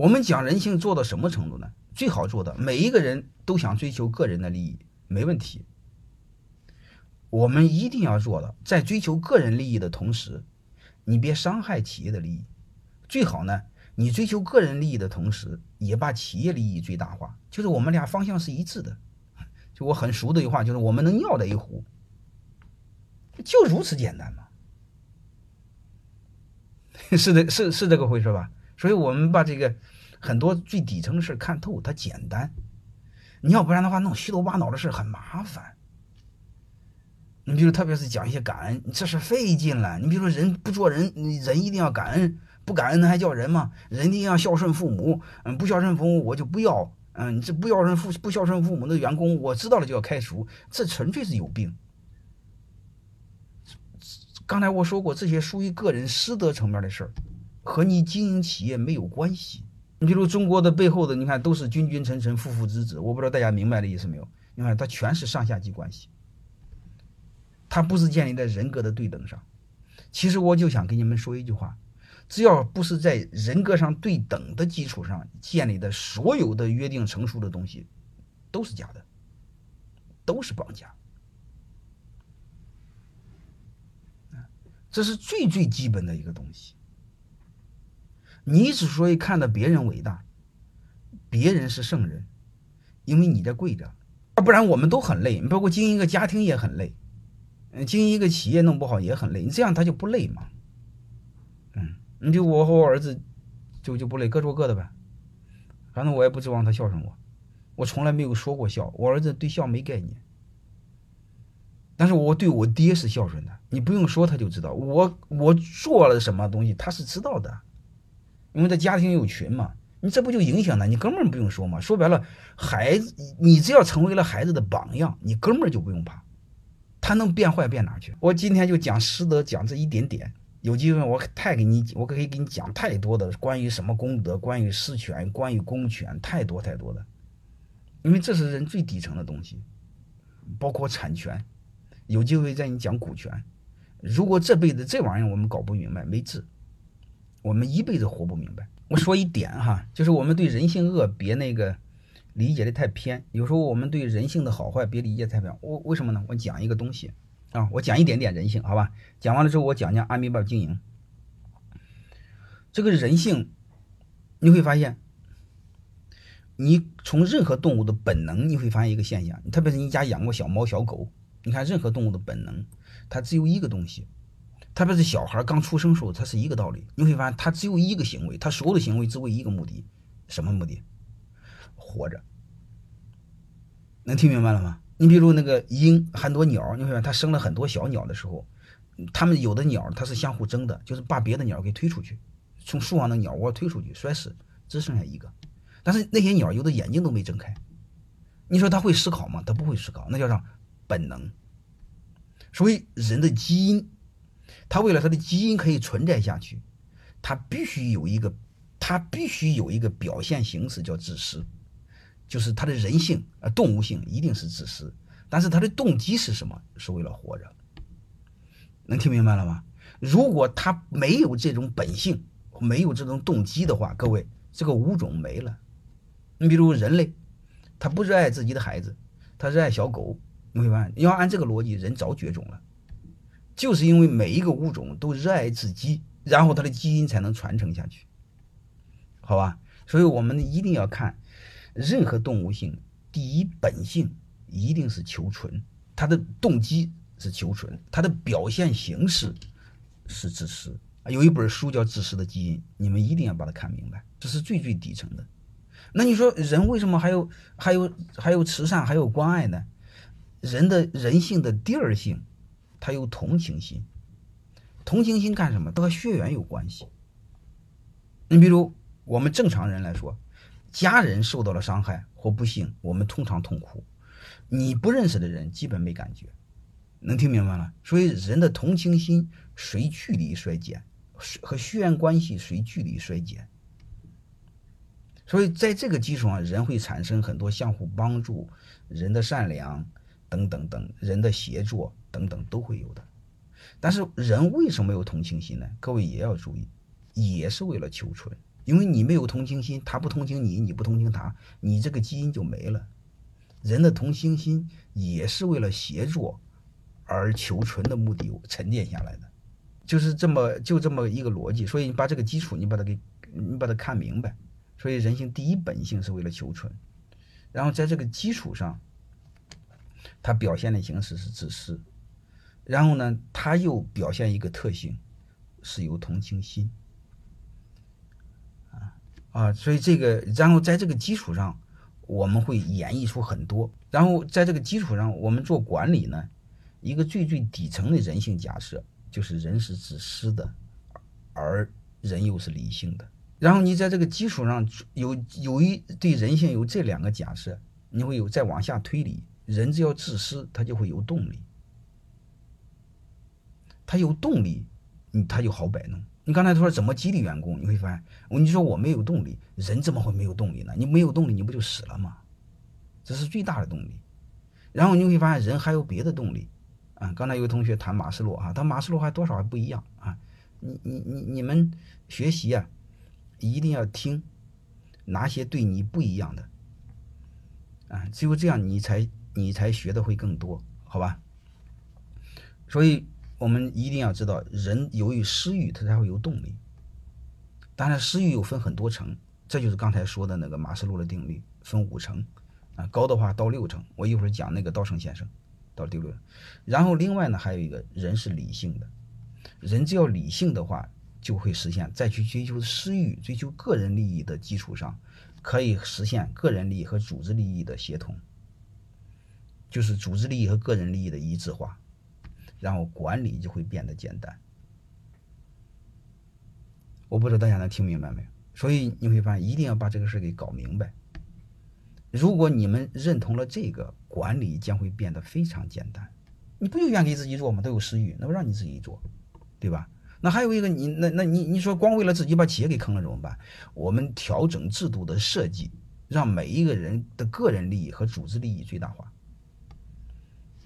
我们讲人性做到什么程度呢？最好做的，每一个人都想追求个人的利益，没问题。我们一定要做的，在追求个人利益的同时，你别伤害企业的利益。最好呢，你追求个人利益的同时，也把企业利益最大化，就是我们俩方向是一致的。就我很熟的一句话，就是我们能尿在一壶，就如此简单嘛。是的，是是这个回事吧？所以我们把这个很多最底层的事看透，它简单。你要不然的话，弄虚头巴脑的事很麻烦。你比如，特别是讲一些感恩，这是费劲了。你比如说，人不做人，人一定要感恩，不感恩那还叫人吗？人一定要孝顺父母，嗯，不孝顺父母我就不要，嗯，你这不孝顺父不孝顺父母的员工，我知道了就要开除，这纯粹是有病。刚才我说过，这些属于个人师德层面的事儿。和你经营企业没有关系。你比如中国的背后的，你看都是君君臣臣、父父子子，我不知道大家明白的意思没有？你看它全是上下级关系，它不是建立在人格的对等上。其实我就想跟你们说一句话：只要不是在人格上对等的基础上建立的，所有的约定成熟的东西都是假的，都是绑架。这是最最基本的一个东西。你之所以看到别人伟大，别人是圣人，因为你在跪着，要不然我们都很累。包括经营一个家庭也很累，嗯，经营一个企业弄不好也很累。你这样他就不累嘛？嗯，你就我和我儿子就就不累，各做各的呗。反正我也不指望他孝顺我，我从来没有说过孝。我儿子对孝没概念，但是我对我爹是孝顺的。你不用说他就知道，我我做了什么东西他是知道的。因为他家庭有群嘛，你这不就影响他？你哥们儿不用说嘛。说白了，孩子，你只要成为了孩子的榜样，你哥们儿就不用怕，他能变坏变哪去？我今天就讲师德，讲这一点点。有机会我太给你，我可以给你讲太多的关于什么功德，关于私权，关于公权，太多太多的。因为这是人最底层的东西，包括产权。有机会再你讲股权。如果这辈子这玩意儿我们搞不明白，没治。我们一辈子活不明白。我说一点哈，就是我们对人性恶别那个理解的太偏。有时候我们对人性的好坏别理解太偏。我为什么呢？我讲一个东西啊，我讲一点点人性，好吧？讲完了之后，我讲讲阿米巴经营。这个人性，你会发现，你从任何动物的本能，你会发现一个现象，特别是你家养过小猫小狗，你看任何动物的本能，它只有一个东西。特别是小孩刚出生的时候，他是一个道理。你会发现，他只有一个行为，他所有的行为只为一个目的，什么目的？活着。能听明白了吗？你比如那个鹰，很多鸟，你会发现它生了很多小鸟的时候，它们有的鸟它是相互争的，就是把别的鸟给推出去，从树上的鸟窝推出去，摔死，只剩下一个。但是那些鸟有的眼睛都没睁开，你说它会思考吗？它不会思考，那叫啥？本能。所以人的基因。他为了他的基因可以存在下去，他必须有一个，他必须有一个表现形式叫自私，就是他的人性啊动物性一定是自私，但是他的动机是什么？是为了活着。能听明白了吗？如果他没有这种本性，没有这种动机的话，各位这个物种没了。你比如人类，他不热爱自己的孩子，他热爱小狗，你会发现，要按这个逻辑，人早绝种了。就是因为每一个物种都热爱自己，然后它的基因才能传承下去，好吧？所以我们一定要看，任何动物性，第一本性一定是求存，它的动机是求存，它的表现形式是自私。有一本书叫《自私的基因》，你们一定要把它看明白，这是最最底层的。那你说人为什么还有还有还有慈善，还有关爱呢？人的人性的第二性。他有同情心，同情心干什么？都和血缘有关系。你比如我们正常人来说，家人受到了伤害或不幸，我们通常痛苦。你不认识的人基本没感觉，能听明白了？所以人的同情心随距离衰减，和血缘关系随距离衰减。所以在这个基础上，人会产生很多相互帮助、人的善良等等等人的协作。等等都会有的，但是人为什么有同情心呢？各位也要注意，也是为了求存。因为你没有同情心，他不同情你，你不同情他，你这个基因就没了。人的同情心也是为了协作而求存的目的沉淀下来的，就是这么就这么一个逻辑。所以你把这个基础你把它给你把它看明白。所以人性第一本性是为了求存，然后在这个基础上，它表现的形式是自私，然后呢，他又表现一个特性是有同情心。啊，所以这个，然后在这个基础上，我们会演绎出很多。然后在这个基础上，我们做管理呢，一个最最底层的人性假设就是人是自私的，而人又是理性的。然后你在这个基础上有有一对人性有这两个假设，你会有再往下推理，人只要自私，他就会有动力，他有动力，你他就好摆弄。你刚才说怎么激励员工？你会发现，你说我没有动力，人怎么会没有动力呢？你没有动力，你不就死了吗？这是最大的动力。然后你会发现，人还有别的动力啊。刚才有个同学谈马斯洛啊，他马斯洛还多少还不一样啊。你你你你们学习啊，一定要听哪些对你不一样的啊，只有这样你才你才学的会更多，好吧？所以。我们一定要知道，人由于私欲，他才会有动力。当然，私欲又分很多层，这就是刚才说的那个马斯洛的定律，分五层，啊，高的话到六层。我一会儿讲那个稻盛先生到第六。然后另外呢，还有一个人是理性的，人只要理性的话，就会实现再去追求私欲、追求个人利益的基础上，可以实现个人利益和组织利益的协同，就是组织利益和个人利益的一致化。然后管理就会变得简单，我不知道大家能听明白没有？所以你会发现，一定要把这个事给搞明白。如果你们认同了这个，管理将会变得非常简单。你不就愿给自己做吗？都有私欲，那不让你自己做，对吧？那还有一个，你那那你你说光为了自己把企业给坑了怎么办？我们调整制度的设计，让每一个人的个人利益和组织利益最大化，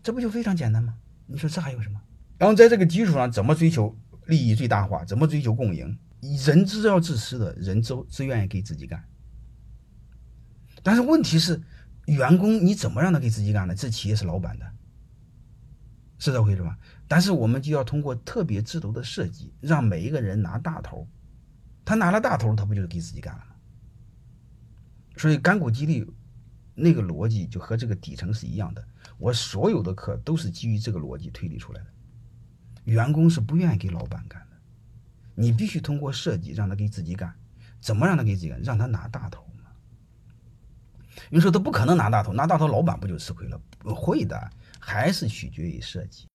这不就非常简单吗？你说这还有什么？然后在这个基础上，怎么追求利益最大化？怎么追求共赢？人只要自私的人，只只愿意给自己干。但是问题是，员工你怎么让他给自己干呢？这企业是老板的，是这回事吧？但是我们就要通过特别制度的设计，让每一个人拿大头。他拿了大头，他不就是给自己干了吗？所以干股激励那个逻辑就和这个底层是一样的。我所有的课都是基于这个逻辑推理出来的。员工是不愿意给老板干的，你必须通过设计让他给自己干。怎么让他给自己干？让他拿大头嘛。你说他不可能拿大头，拿大头老板不就吃亏了？会的，还是取决于设计。